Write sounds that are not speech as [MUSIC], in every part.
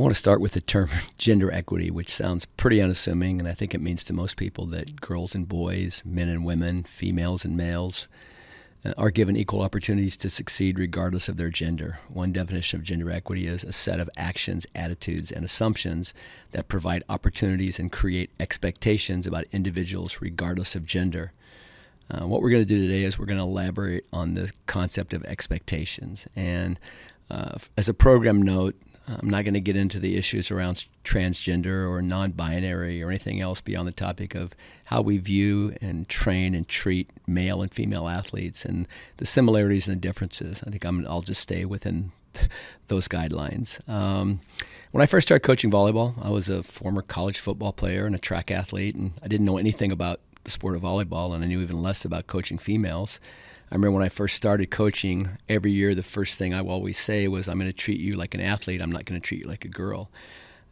I want to start with the term [LAUGHS] gender equity, which sounds pretty unassuming, and I think it means to most people that girls and boys, men and women, females and males, uh, are given equal opportunities to succeed regardless of their gender. One definition of gender equity is a set of actions, attitudes, and assumptions that provide opportunities and create expectations about individuals regardless of gender. Uh, what we're going to do today is we're going to elaborate on the concept of expectations. And uh, as a program note, I'm not going to get into the issues around transgender or non binary or anything else beyond the topic of how we view and train and treat male and female athletes and the similarities and the differences. I think i will just stay within [LAUGHS] those guidelines. Um, when I first started coaching volleyball, I was a former college football player and a track athlete, and I didn't know anything about the sport of volleyball, and I knew even less about coaching females. I remember when I first started coaching, every year the first thing I always say was, I'm going to treat you like an athlete, I'm not going to treat you like a girl.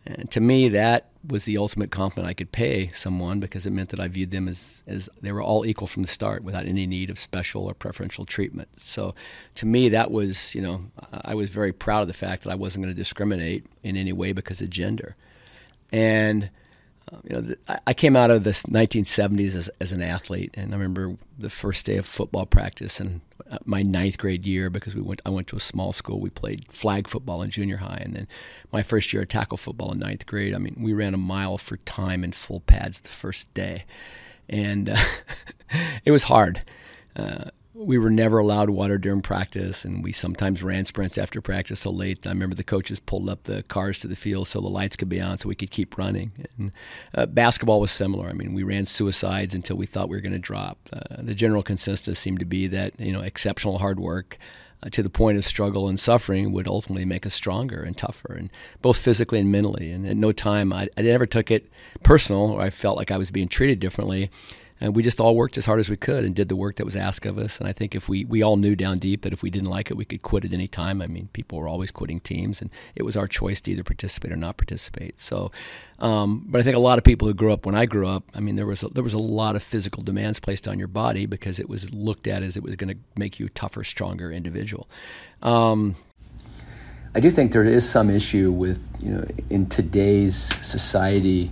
And to me, that was the ultimate compliment I could pay someone because it meant that I viewed them as, as they were all equal from the start without any need of special or preferential treatment. So to me, that was, you know, I was very proud of the fact that I wasn't going to discriminate in any way because of gender. And um, you know, I came out of the 1970s as, as an athlete, and I remember the first day of football practice in uh, my ninth grade year because we went. I went to a small school. We played flag football in junior high, and then my first year of tackle football in ninth grade. I mean, we ran a mile for time in full pads the first day, and uh, [LAUGHS] it was hard. Uh, we were never allowed water during practice, and we sometimes ran sprints after practice so late. I remember the coaches pulled up the cars to the field so the lights could be on, so we could keep running. And uh, basketball was similar. I mean, we ran suicides until we thought we were going to drop. Uh, the general consensus seemed to be that you know exceptional hard work. Uh, to the point of struggle and suffering would ultimately make us stronger and tougher, and both physically and mentally. And at no time I, I never took it personal, or I felt like I was being treated differently and we just all worked as hard as we could and did the work that was asked of us. And I think if we we all knew down deep that if we didn't like it, we could quit at any time. I mean, people were always quitting teams, and it was our choice to either participate or not participate. So, um, but I think a lot of people who grew up when I grew up, I mean, there was a, there was a lot of physical demands placed on your body because it was looked at as it was going to make you a tougher, stronger individual. Um, I do think there is some issue with you know in today's society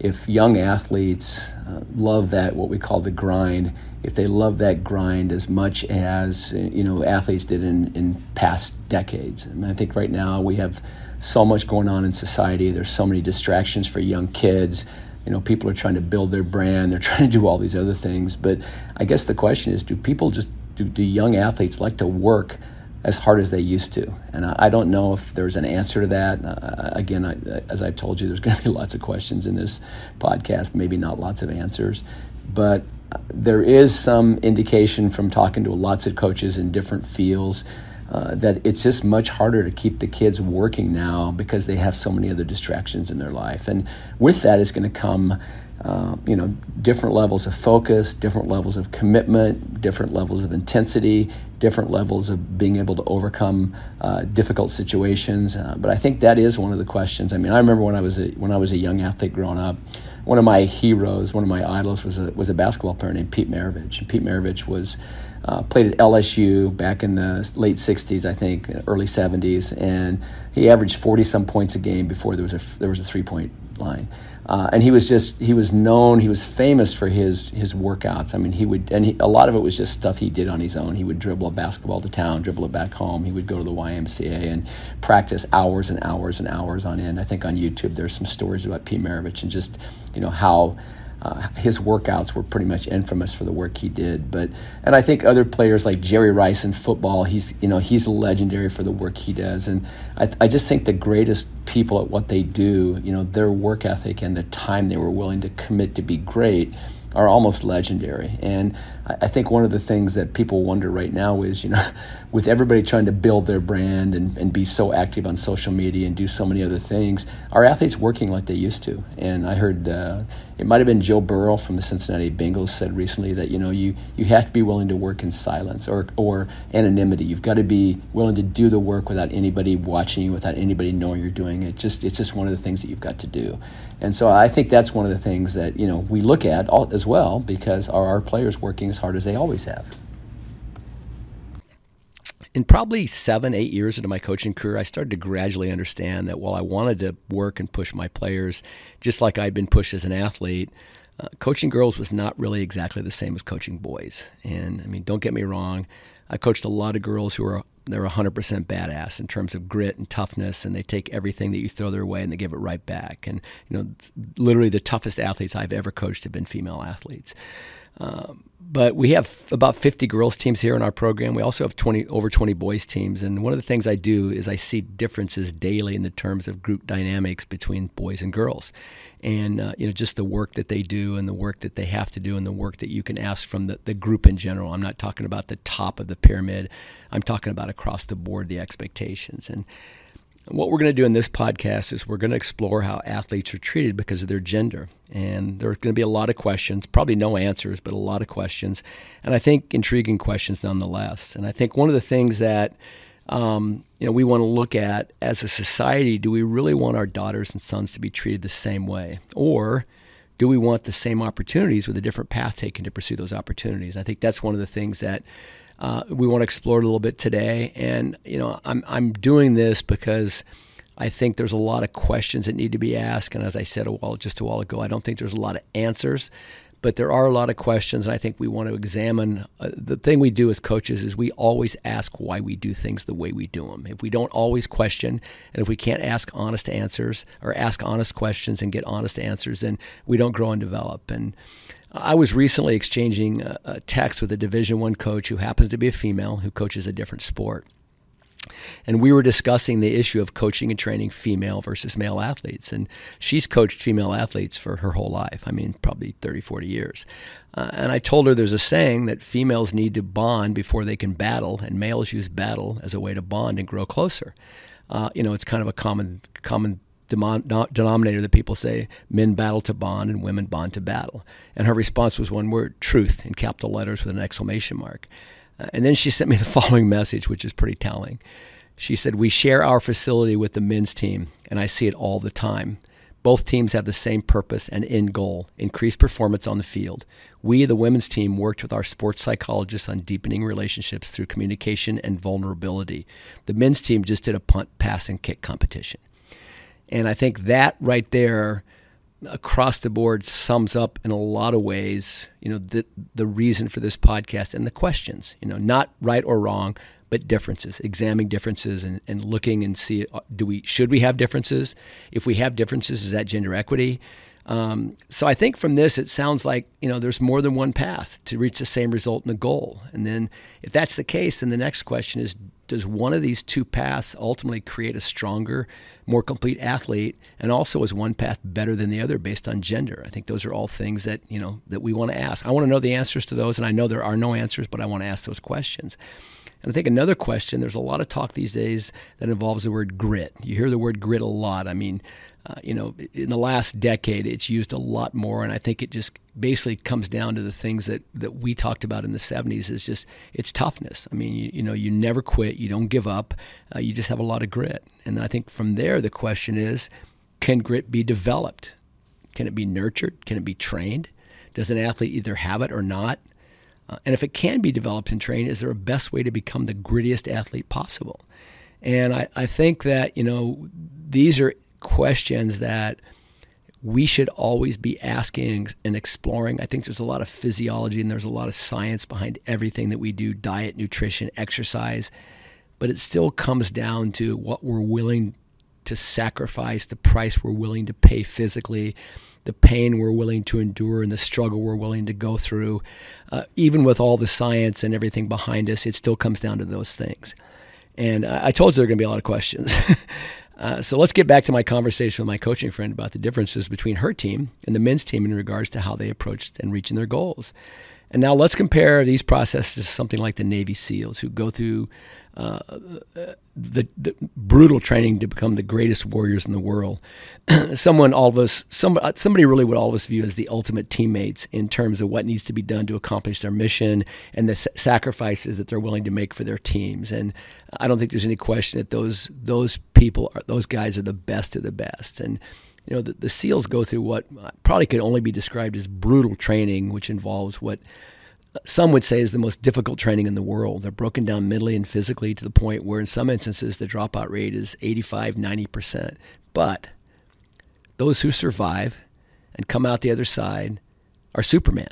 if young athletes uh, love that what we call the grind if they love that grind as much as you know athletes did in, in past decades. And i think right now we have so much going on in society. There's so many distractions for young kids. You know people are trying to build their brand. They're [LAUGHS] trying to do all these other things. But i guess the question is do people just do, do young athletes like to work as hard as they used to. And I, I don't know if there's an answer to that. Uh, again, I, as I've told you, there's [LAUGHS] going to be lots of questions in this podcast, maybe not lots of answers. But uh, there is some indication from talking to lots of coaches in different fields uh, that it's just much harder to keep the kids working now because they have so many other distractions in their life. And with that is going to come uh, you know, different levels of focus, different levels of commitment, different levels of intensity, different levels of being able to overcome uh, difficult situations. Uh, but I think that is one of the questions. I mean, I remember when I was a, when I was a young athlete growing up, one of my heroes, one of my idols was a, was a basketball player named Pete Maravich. And Pete Maravich was uh, played at LSU back in the late 60s, I think, early 70s, and he averaged 40 some points a game before there was a there was a three point line. Uh, and he was just he was known he was famous for his his workouts. I mean he would and he, a lot of it was just stuff he did on his own. He would dribble a basketball to town dribble it back home. He would go to the ymca and practice hours and hours and hours on end. I think on youtube there's some stories about pete maravich and just you know how uh, his workouts were pretty much infamous for the work he did. But and I think other players like Jerry Rice in football, he's you know he's legendary for the work he does. And I, I just think the greatest people at what they do, you know, their work ethic and the time they were willing to commit to be great are almost legendary. And I think one of the things that people wonder right now is, you know, [LAUGHS] with everybody trying to build their brand and, and be so active on social media and do so many other things, are athletes working like they used to? And I heard uh, it might have been Joe Burrow from the Cincinnati Bengals said recently that you know you you have to be willing to work in silence or or anonymity. You've got to be willing to do the work without anybody watching you, without anybody knowing you're doing it. Just it's just one of the things that you've got to do. And so I think that's one of the things that you know we look at all, as well because are our players working as hard as they always have? In probably seven, eight years into my coaching career, I started to gradually understand that while I wanted to work and push my players, just like I'd been pushed as an athlete, uh, coaching girls was not really exactly the same as coaching boys. And I mean, don't get me wrong, I coached a lot of girls who are they're 100% badass in terms of grit and toughness, and they take everything that you throw their way and they give it right back. And you know, literally the toughest athletes I've ever coached have been female athletes. But we have about 50 girls teams here in our program. We also have 20 over 20 boys teams, and one of the things I do is I see differences daily in the terms of group dynamics between boys and girls, and uh, you know just the work that they do and the work that they have to do and the work that you can ask from the, the group in general. I'm not talking about the top of the pyramid. I'm talking about across the board the expectations and what we're going to do in this podcast is we're going to explore how athletes are treated because of their gender. And there's going to be a lot of questions, probably no answers, but a lot of questions. And I think intriguing questions nonetheless. And I think one of the things that um, you know we want to look at as a society do we really want our daughters and sons to be treated the same way? Or do we want the same opportunities with a different path taken to pursue those opportunities? I think that's one of the things that uh, we want to explore it a little bit today. And you know, I'm I'm doing this because I think there's a lot of questions that need to be asked. And as I said a while just a while ago, I don't think there's a lot of answers. But there are a lot of questions, and I think we want to examine. Uh, the thing we do as coaches is we always ask why we do things the way we do them. If we don't always question, and if we can't ask honest answers or ask honest questions and get honest answers, then we don't grow and develop. And I was recently exchanging a, a text with a Division One coach who happens to be a female who coaches a different sport. And we were discussing the issue of coaching and training female versus male athletes. And she's coached female athletes for her whole life. I mean, probably 30, 40 years. Uh, and I told her there's a saying that females need to bond before they can battle, and males use battle as a way to bond and grow closer. Uh, you know, it's kind of a common common denominator that people say men battle to bond and women bond to battle. And her response was one word truth in capital letters with an exclamation mark. Uh, and then she [LAUGHS] sent me the following message, which is pretty telling. She said, We share our facility with the men's team, and I see it all the time. Both teams have the same purpose and end goal increase performance on the field. We, the women's team, worked with our sports psychologists on deepening relationships through communication and vulnerability. The men's team just did a punt, pass, and kick competition. And I think that right there across the board sums up in a lot of ways, you know, the the reason for this podcast and the questions, you know, not right or wrong, but differences, examining differences and, and looking and see uh, do we should we have differences? If we have differences, is that gender equity? Um, so I think from this, it sounds like you know there's more than one path to reach the same result and the goal. And then, if that's the case, then the next question is: Does one of these two paths ultimately create a stronger, more complete athlete? And also, is one path better than the other based on gender? I think those are all things that you know that we want to ask. I want to know the answers to those, and I know there are no answers, but I want to ask those questions. And I think another question, there's a lot of talk these days that involves the word grit. You hear the word grit a lot. I mean, uh, you know, in the last decade, it's used a lot more, and I think it just basically comes down to the things that, that we talked about in the 70s is just it's toughness. I mean, you, you know, you never quit, you don't give up, uh, you just have a lot of grit. And I think from there, the question is can grit be developed? Can it be nurtured? Can it be trained? Does an athlete either have it or not? Uh, and if it can be developed and trained, is there a best way to become the grittiest athlete possible? And I, I think that, you know, these are questions that we should always be asking and exploring. I think there's a lot of physiology and there's a lot of science behind everything that we do diet, nutrition, exercise. But it still comes down to what we're willing to sacrifice, the price we're willing to pay physically, the pain we're willing to endure, and the struggle we're willing to go through. Uh, even with all the science and everything behind us, it still comes down to those things. And I told you there are going to be a lot of questions. [LAUGHS] Uh, so let's get back to my conversation with my coaching friend about the differences between her team and the men's team in regards to how they approached and reaching their goals. And now let's compare these processes to something like the Navy SEALs, who go through uh, the, the, brutal training to become the greatest warriors in the world. [CLEARS THROAT] Someone, all of us, some, somebody really would all of us view as the ultimate teammates in terms of what needs to be done to accomplish their mission and the sacrifices that they're willing to make for their teams. And I don't think there's any question that those those people, are, those guys, are the best of the best. And you know, the, the SEALs go through what probably could only be described as brutal training, which involves what some would say is the most difficult training in the world. They're broken down mentally and physically to the point where, in some instances, the dropout rate is 85, 90%. But those who survive and come out the other side are Superman.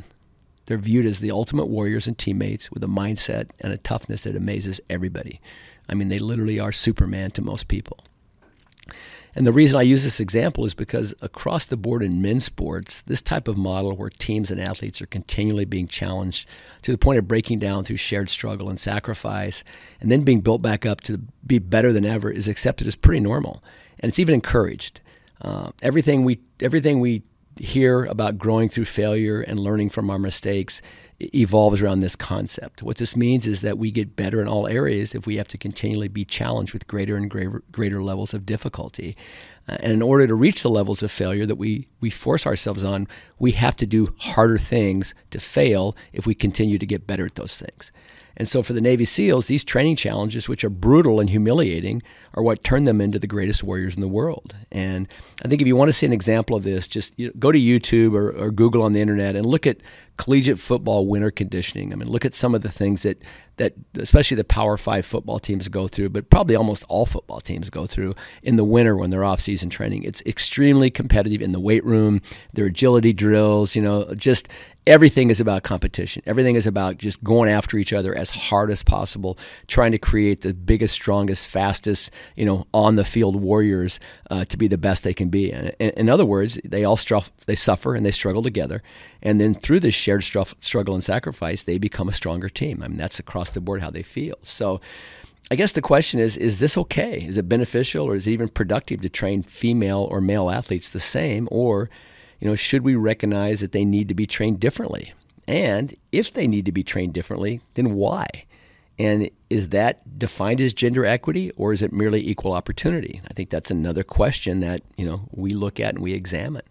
They're viewed as the ultimate warriors and teammates with a mindset and a toughness that amazes everybody. I mean, they literally are Superman to most people. And the reason I use this example is because across the board in men's sports, this type of model where teams and athletes are continually being challenged to the point of breaking down through shared struggle and sacrifice, and then being built back up to be better than ever is accepted as pretty normal. And it's even encouraged. Uh, everything we everything we hear about growing through failure and learning from our mistakes evolves around this concept. What this means is that we get better in all areas if we have to continually be challenged with greater and greater, greater levels of difficulty. Uh, and in order to reach the levels of failure that we, we force ourselves on, we have to do harder things to fail if we continue to get better at those things. And so for the Navy SEALs, these training challenges, which are brutal and humiliating, are what turn them into the greatest warriors in the world. And I think if you want to see an example of this, just you know, go to YouTube or, or Google on the internet and look at collegiate football winter conditioning. I mean, look at some of the things that that especially the Power Five football teams go through, but probably almost all football teams go through in the winter when they're off season training. It's extremely competitive in the weight room, their agility drills, you know, just everything is about competition. Everything is about just going after each other as hard as possible, trying to create the biggest, strongest, fastest, you know, on the field warriors uh, to be the best they can be. And, in other words, they all str- they suffer and they struggle together, and then through this shared struggle and sacrifice, they become a stronger team. I mean, that's across the board how they feel. So. I guess the question is is this okay? Is it beneficial or is it even productive to train female or male athletes the same or you know, should we recognize that they need to be trained differently? And if they need to be trained differently, then why? And is that defined as gender equity or is it merely equal opportunity? I think that's another question that, you know, we look at and we examine.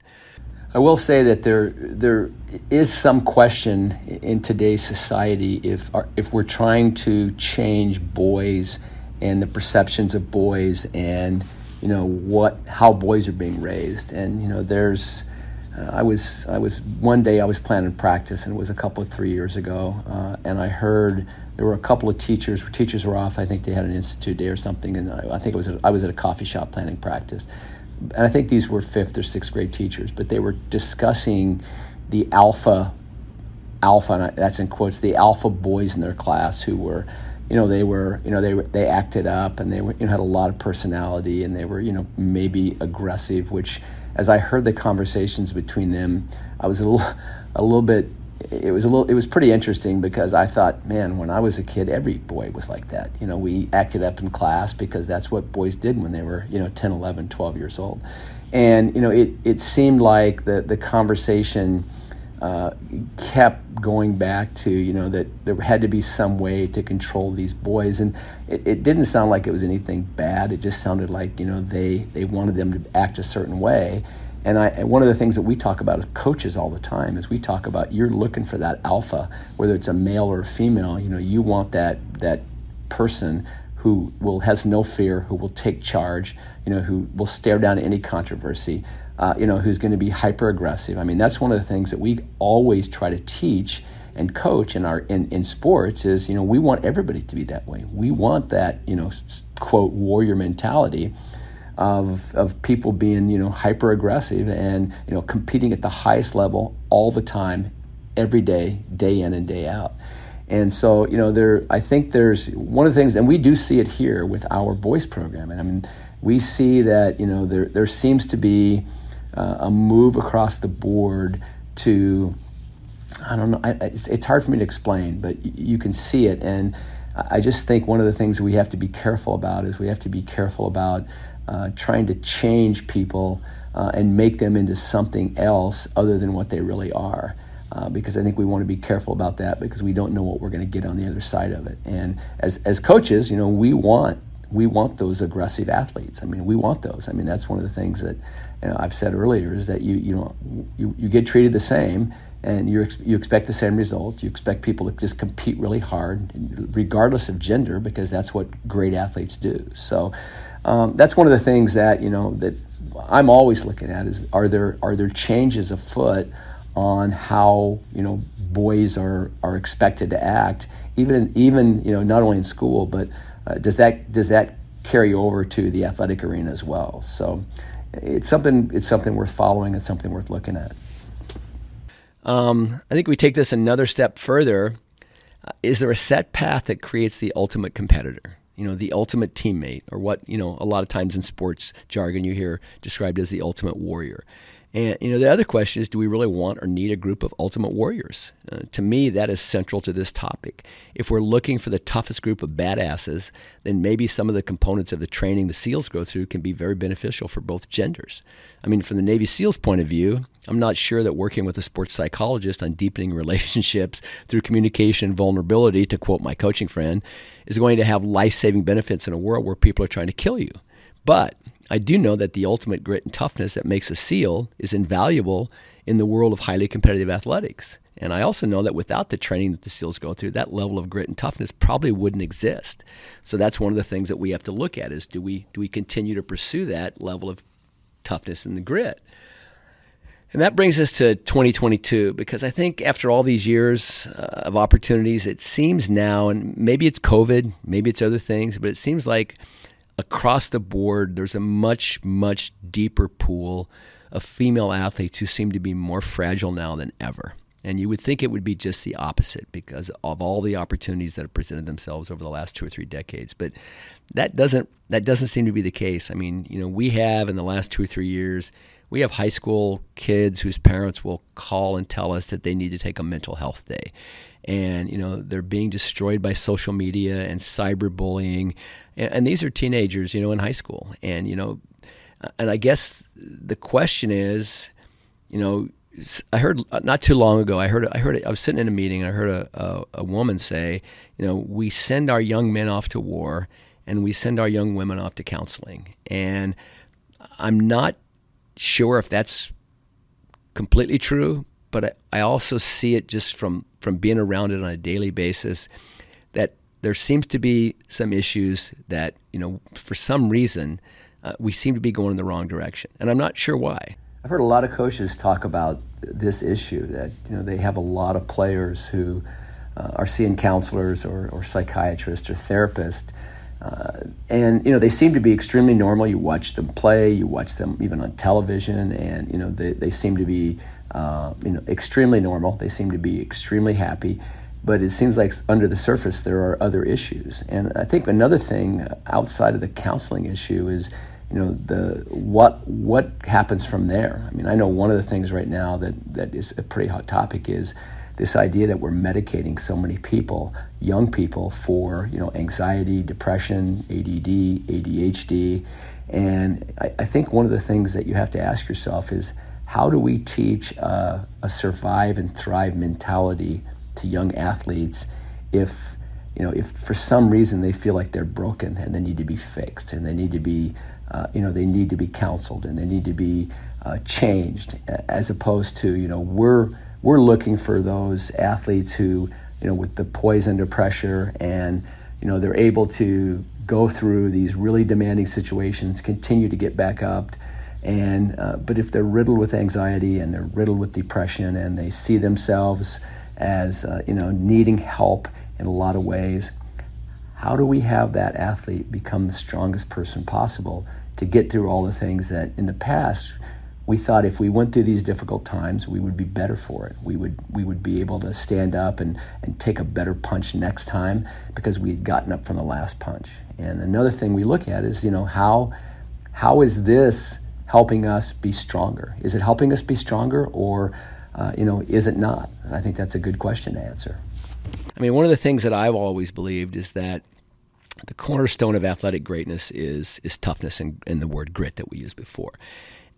I will say that there there is some question in today's society if if we're trying to change boys and the perceptions of boys and you know what how boys are being raised. And you know there's uh, I was I was one day I was planning practice and it was a couple of three years ago uh, and I heard there were a couple of teachers teachers were off. I think they had an institute day or something and I, I think it was I was at a coffee shop planning practice and I think these were fifth or sixth grade teachers but they were discussing the alpha alpha that's in quotes the alpha boys in their class who were you know they were you know they were they acted up and they were you know had a lot of personality and they were you know maybe aggressive which as I heard the conversations between them, I was a little, [LAUGHS] a little bit. It was a little. It was pretty interesting because I thought, man, when I was a kid, every boy was like that. You know, we acted up in class because that's what boys did when they were, you know, 10, 11, 12 years old. And you know, it it seemed like the the conversation uh, kept going back to you know that there had to be some way to control these boys and it, it, didn't sound like it was anything bad it just sounded like you know they they wanted them to act a certain way and I, one of the things that we talk about as coaches all the time is we talk about you're looking for that alpha whether it's a male or a female you know you want that that person who will has no fear who will take charge you know who will stare down any controversy uh, you know, who's going to be hyper aggressive. I mean, that's one of the things that we always try to teach and coach in our in, in sports is you know we want everybody to be that way. We want that you know quote warrior mentality of of people being you know hyper aggressive and you know competing at the highest level all the time, every day, day in and day out. And so you know there I think there's one of the things and we do see it here with our voice program. And I mean we see that you know there there seems to be uh, a move across the board to I don't know. I, it's, it's, hard for me to explain, but y- you can see it, and I just think one of the things we have to be careful about is we have to be careful about uh, trying to change people uh, and make them into something else other than what they really are. Uh, because I think we want to be careful about that because we don't know what we're going to get on the other side of it. And as as coaches, you know, we want we want those aggressive athletes. I mean, we want those. I mean, that's one of the things that you know, I've said earlier is that you you know you, you get treated the same and you you expect the same result. You expect people to just compete really hard, regardless of gender, because that's what great athletes do. So um, that's one of the things that you know that I'm always looking at is are there are there changes afoot on how you know boys are are expected to act, even even you know not only in school, but uh, does that does that carry over to the athletic arena as well? So it's something it's something worth following. It's something worth looking at. Um, I think we take this another step further. Uh, is there a set path that creates the ultimate competitor? You know, the ultimate teammate, or what you know, a lot of times in sports jargon you hear described as the ultimate warrior. And you know, the other question is, do we really want or need a group of ultimate warriors? Uh, to me, that is central to this topic. If we're looking for the toughest group of badasses, then maybe some of the components of the training the SEALs go through can be very beneficial for both genders. I mean, from the Navy SEALs point of view, I'm not sure that working with a sports psychologist on deepening [LAUGHS] relationships through communication and vulnerability, to quote my coaching friend, is going to have life-saving benefits in a world where people are trying to kill you. But I do know that the ultimate grit and toughness that makes a SEAL is invaluable in the world of highly competitive athletics. And I also know that without the training that the SEALs go through, that level of grit and toughness probably wouldn't exist. So that's one of the things that we have to look at is do we do we continue to pursue that level of toughness and the grit? And that brings us to 2022 because I think after all these years uh, of opportunities, it seems now, and maybe it's COVID, maybe it's other things, but it seems like across the board, there's a much, much deeper pool of female athletes who seem to be more fragile now than ever. And you would think it would be just the opposite because of all the opportunities that have presented themselves over the last two or three decades. But that doesn't that doesn't seem to be the case. I mean, you know, we have in the last two or three years, we have high school kids whose parents will call and tell us that they need to take a mental health day and you know they're being destroyed by social media and cyberbullying and, and these are teenagers you know in high school and you know and i guess the question is you know I heard uh, not too long ago. I heard. I heard. I was sitting in a meeting. and I heard a, a, a, woman say, "You know, we send our young men off to war, and we send our young women off to counseling." And I'm not sure if that's completely true, but I, I also see it just from from being around it on a daily basis that there seems to be some issues that you know for some reason uh, we seem to be going in the wrong direction. And i'm not sure why. I've heard a lot of coaches talk about this issue that you know they have a lot of players who uh, are seeing counselors or, or psychiatrists or therapists uh, and you know they seem to be extremely normal. You watch them play you watch them even on television and you know they, they seem to be uh, you know, extremely normal. They seem to be extremely happy, but it seems like under the surface there are other issues. And I think another thing outside of the counseling issue is, you know, the what what happens from there. I mean, I know one of the things right now that that is a pretty hot topic is this idea that we're medicating so many people, young people, for you know anxiety, depression, ADD, ADHD, and I, I think one of the things that you have to ask yourself is how do we teach a survive and thrive mentality to young athletes if you know if for some reason they feel like they're broken and they need to be fixed and they need to be uh, you know they need to be counseled and they need to be uh, changed as opposed to you know we're we're looking for those athletes who you know with the poise under pressure and you know they're able to go through these really demanding situations continue to get back up and uh, but if they're riddled with anxiety and they're riddled with depression and they see themselves as uh, you know needing help in a lot of ways, how do we have that athlete become the strongest person possible to get through all the things that in the past we thought if we went through these difficult times we would be better for it. We would we would be able to stand up and, and take a better punch next time because we had gotten up from the last punch. And another thing we look at is you know how how is this helping us be stronger? Is it helping us be stronger, or uh, you know, is it not? I think that's a good question to answer. I mean, one of the things that I've always believed is that the cornerstone of athletic greatness is is toughness and, and the word grit that we used before.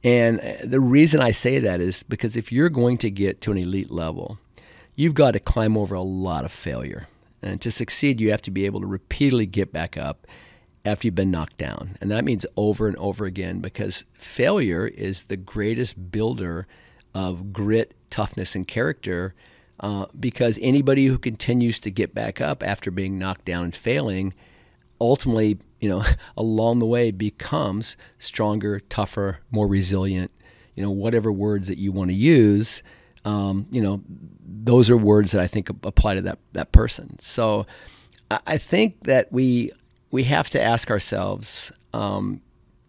And uh, the reason I say that is because if you're going to get to an elite level, you've got to climb over a lot of failure. And to succeed, you have to be able to repeatedly get back up after you've been knocked down. And that means over and over again because failure is the greatest builder of grit, toughness, and character. Uh, because anybody who continues to get back up after being knocked down and failing ultimately, you know, [LAUGHS] along the way becomes stronger, tougher, more resilient, you know, whatever words that you want to use um, you know, those are words that I think apply to that that person. So I think that we we have to ask ourselves. Um,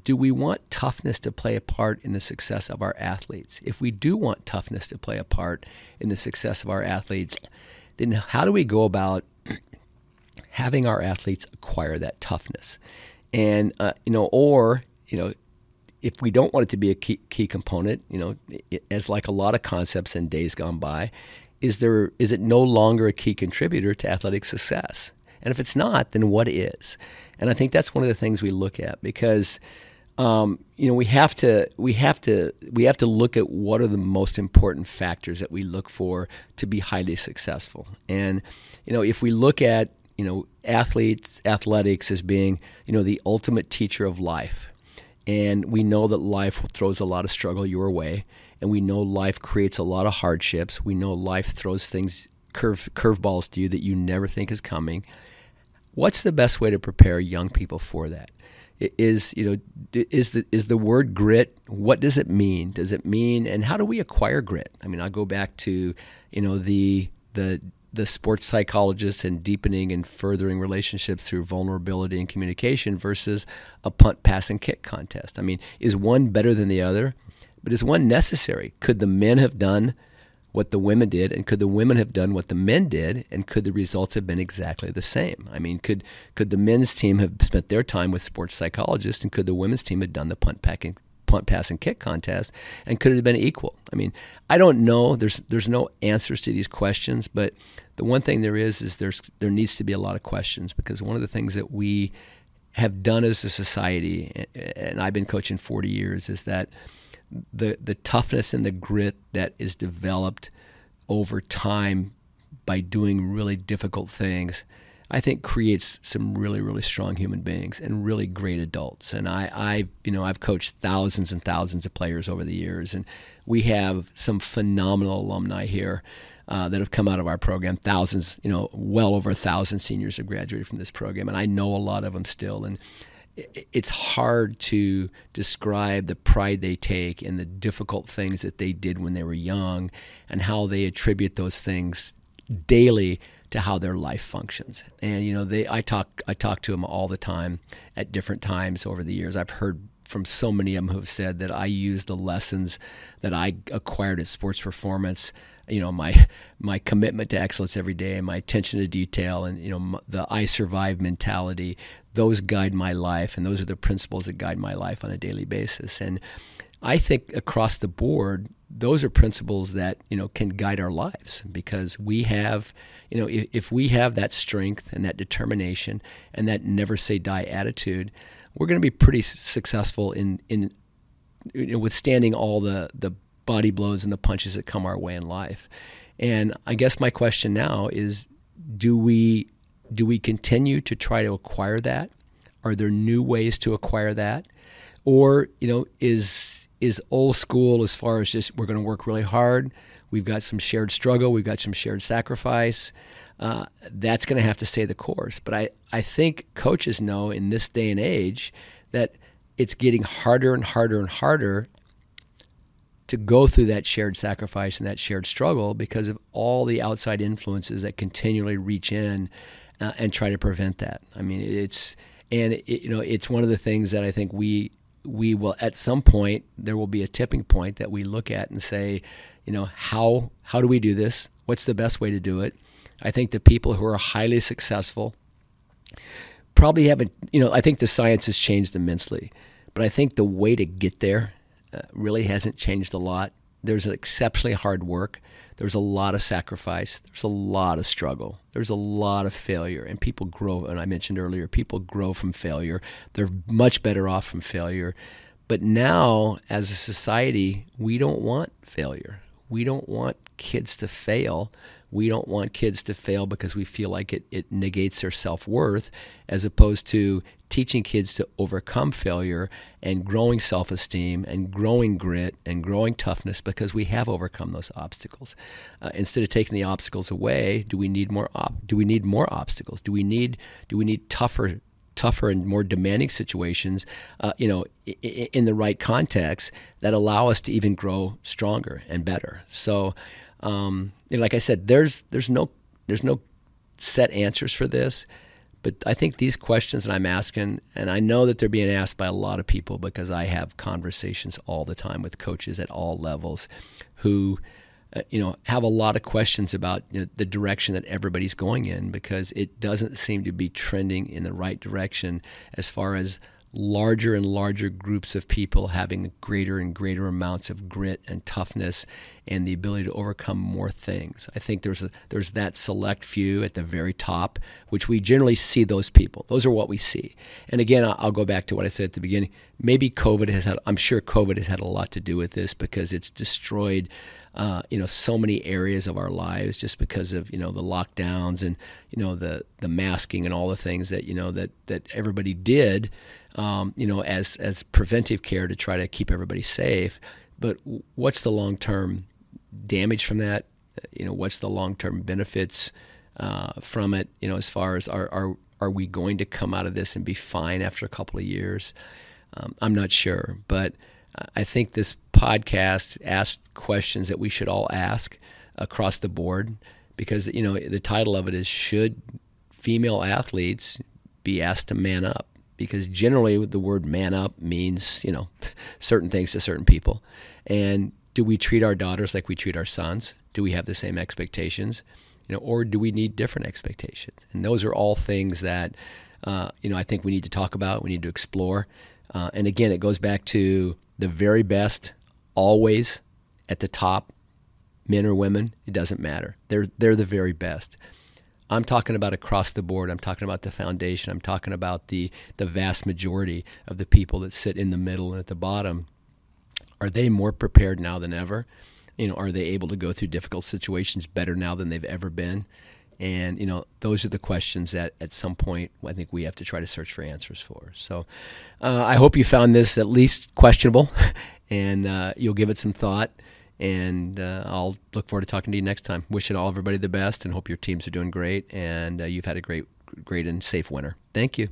do we want toughness to play a part in the success of our athletes? If we do want toughness to play a part in the success of our athletes, then how do we go about [CLEARS THROAT] having our athletes acquire that toughness? And uh, you know, or you know, if we don't want it to be a key, key component, you know, as like a lot of concepts in days gone by, is there is it no longer a key contributor to athletic success? And if it's not, then what is? And I think that's one of the things we look at because um, you know we have to we have to we have to look at what are the most important factors that we look for to be highly successful. And you know if we look at you know athletes athletics as being you know the ultimate teacher of life and we know that life throws a lot of struggle your way, and we know life creates a lot of hardships. We know life throws things curve curveballs to you that you never think is coming. What's the best way to prepare young people for that? Is you know is the is the word grit? What does it mean? Does it mean and how do we acquire grit? I mean, I'll go back to you know the the the sports psychologist and deepening and furthering relationships through vulnerability and communication versus a punt, pass, and kick contest. I mean, is one better than the other? But is one necessary? Could the men have done what the women did, and could the women have done what the men did, and could the results have been exactly the same? I mean, could could the men's team have spent their time with sports psychologists, and could the women's team have done the punt, packing, punt, pass, and kick contest, and could it have been equal? I mean, I don't know. There's there's no answers to these questions, but the one thing there is is there's there needs to be a lot of questions because one of the things that we have done as a society, and I've been coaching 40 years, is that the the toughness and the grit that is developed over time by doing really difficult things I think creates some really really strong human beings and really great adults. And I, I you know I've coached thousands and thousands of players over the years, and we have some phenomenal alumni here. Uh, that have come out of our program. Thousands, you know, well over a thousand seniors have graduated from this program, and I know a lot of them still. And it's hard to describe the pride they take and the difficult things that they did when they were young, and how they attribute those things daily to how their life functions. And you know, they I talk I talk to them all the time at different times over the years. I've heard from so many of them who have said that I use the lessons that I acquired at sports performance. You know, my my commitment to excellence every day, and my attention to detail, and you know, the I survive mentality. Those guide my life, and those are the principles that guide my life on a daily basis. And I think across the board, those are principles that you know can guide our lives because we have, you know, if, if we have that strength and that determination and that never say die attitude, we're going to be pretty successful in in you know, withstanding all the the body blows and the punches that come our way in life. And I guess my question now is, do we do we continue to try to acquire that? Are there new ways to acquire that? Or, you know, is is old school as far as just we're going to work really hard. We've got some shared struggle. We've got some shared sacrifice. Uh, that's going to have to stay the course. But I, I think coaches know in this day and age that it's getting harder and harder and harder to go through that shared sacrifice and that shared struggle because of all the outside influences that continually reach in uh, and try to prevent that. I mean, it's and it, you know it's one of the things that I think we we will at some point there will be a tipping point that we look at and say, you know, how how do we do this? What's the best way to do it? I think the people who are highly successful probably haven't, you know, I think the science has changed immensely, but I think the way to get there uh, really hasn't changed a lot. There's exceptionally hard work. There's a lot of sacrifice. There's a lot of struggle. There's a lot of failure. And people grow, and I mentioned earlier, people grow from failure. They're much better off from failure. But now, as a society, we don't want failure. We don't want kids to fail we don't want kids to fail because we feel like it, it negates their self worth, as opposed to teaching kids to overcome failure and growing self esteem and growing grit and growing toughness because we have overcome those obstacles. Uh, instead of taking the obstacles away, do we need more op- do we need more obstacles? Do we need do we need tougher tougher and more demanding situations, uh, you know, in the right context that allow us to even grow stronger and better. So, um, like I said, there's there's no there's no set answers for this. But I think these questions that I'm asking, and I know that they're being asked by a lot of people because I have conversations all the time with coaches at all levels who uh, you know, have a lot of questions about you know, the direction that everybody's going in because it doesn't seem to be trending in the right direction as far as larger and larger groups of people having greater and greater amounts of grit and toughness and the ability to overcome more things. I think there's a, there's that select few at the very top, which we generally see those people. Those are what we see. And again, I'll go back to what I said at the beginning. Maybe COVID has had. I'm sure COVID has had a lot to do with this because it's destroyed. Uh, you know, so many areas of our lives just because of you know the lockdowns and you know the the masking and all the things that you know that that everybody did, um, you know, as as preventive care to try to keep everybody safe. But what's the long term damage from that? You know, what's the long term benefits uh, from it? You know, as far as are, are are we going to come out of this and be fine after a couple of years? Um, I'm not sure, but I think this podcast asked questions that we should all ask across the board because you know the title of it is should female athletes be asked to man up because generally the word man up means you know [LAUGHS] certain things to certain people and do we treat our daughters like we treat our sons? Do we have the same expectations? You know, or do we need different expectations? And those are all things that uh, you know I think we need to talk about. We need to explore. Uh, and again, it goes back to the very best, always at the top, men or women. It doesn't matter. They're they're the very best. I'm talking about across the board. I'm talking about the foundation. I'm talking about the the vast majority of the people that sit in the middle and at the bottom are they more prepared now than ever? You know, are they able to go through difficult situations better now than they've ever been? And you know, those are the questions that at some point I think we have to try to search for answers for. So, uh, I hope you found this at least questionable, [LAUGHS] and uh, you'll give it some thought. And uh, I'll look forward to talking to you next time. Wishing all everybody the best, and hope your teams are doing great, and uh, you've had a great, great and safe winter. Thank you.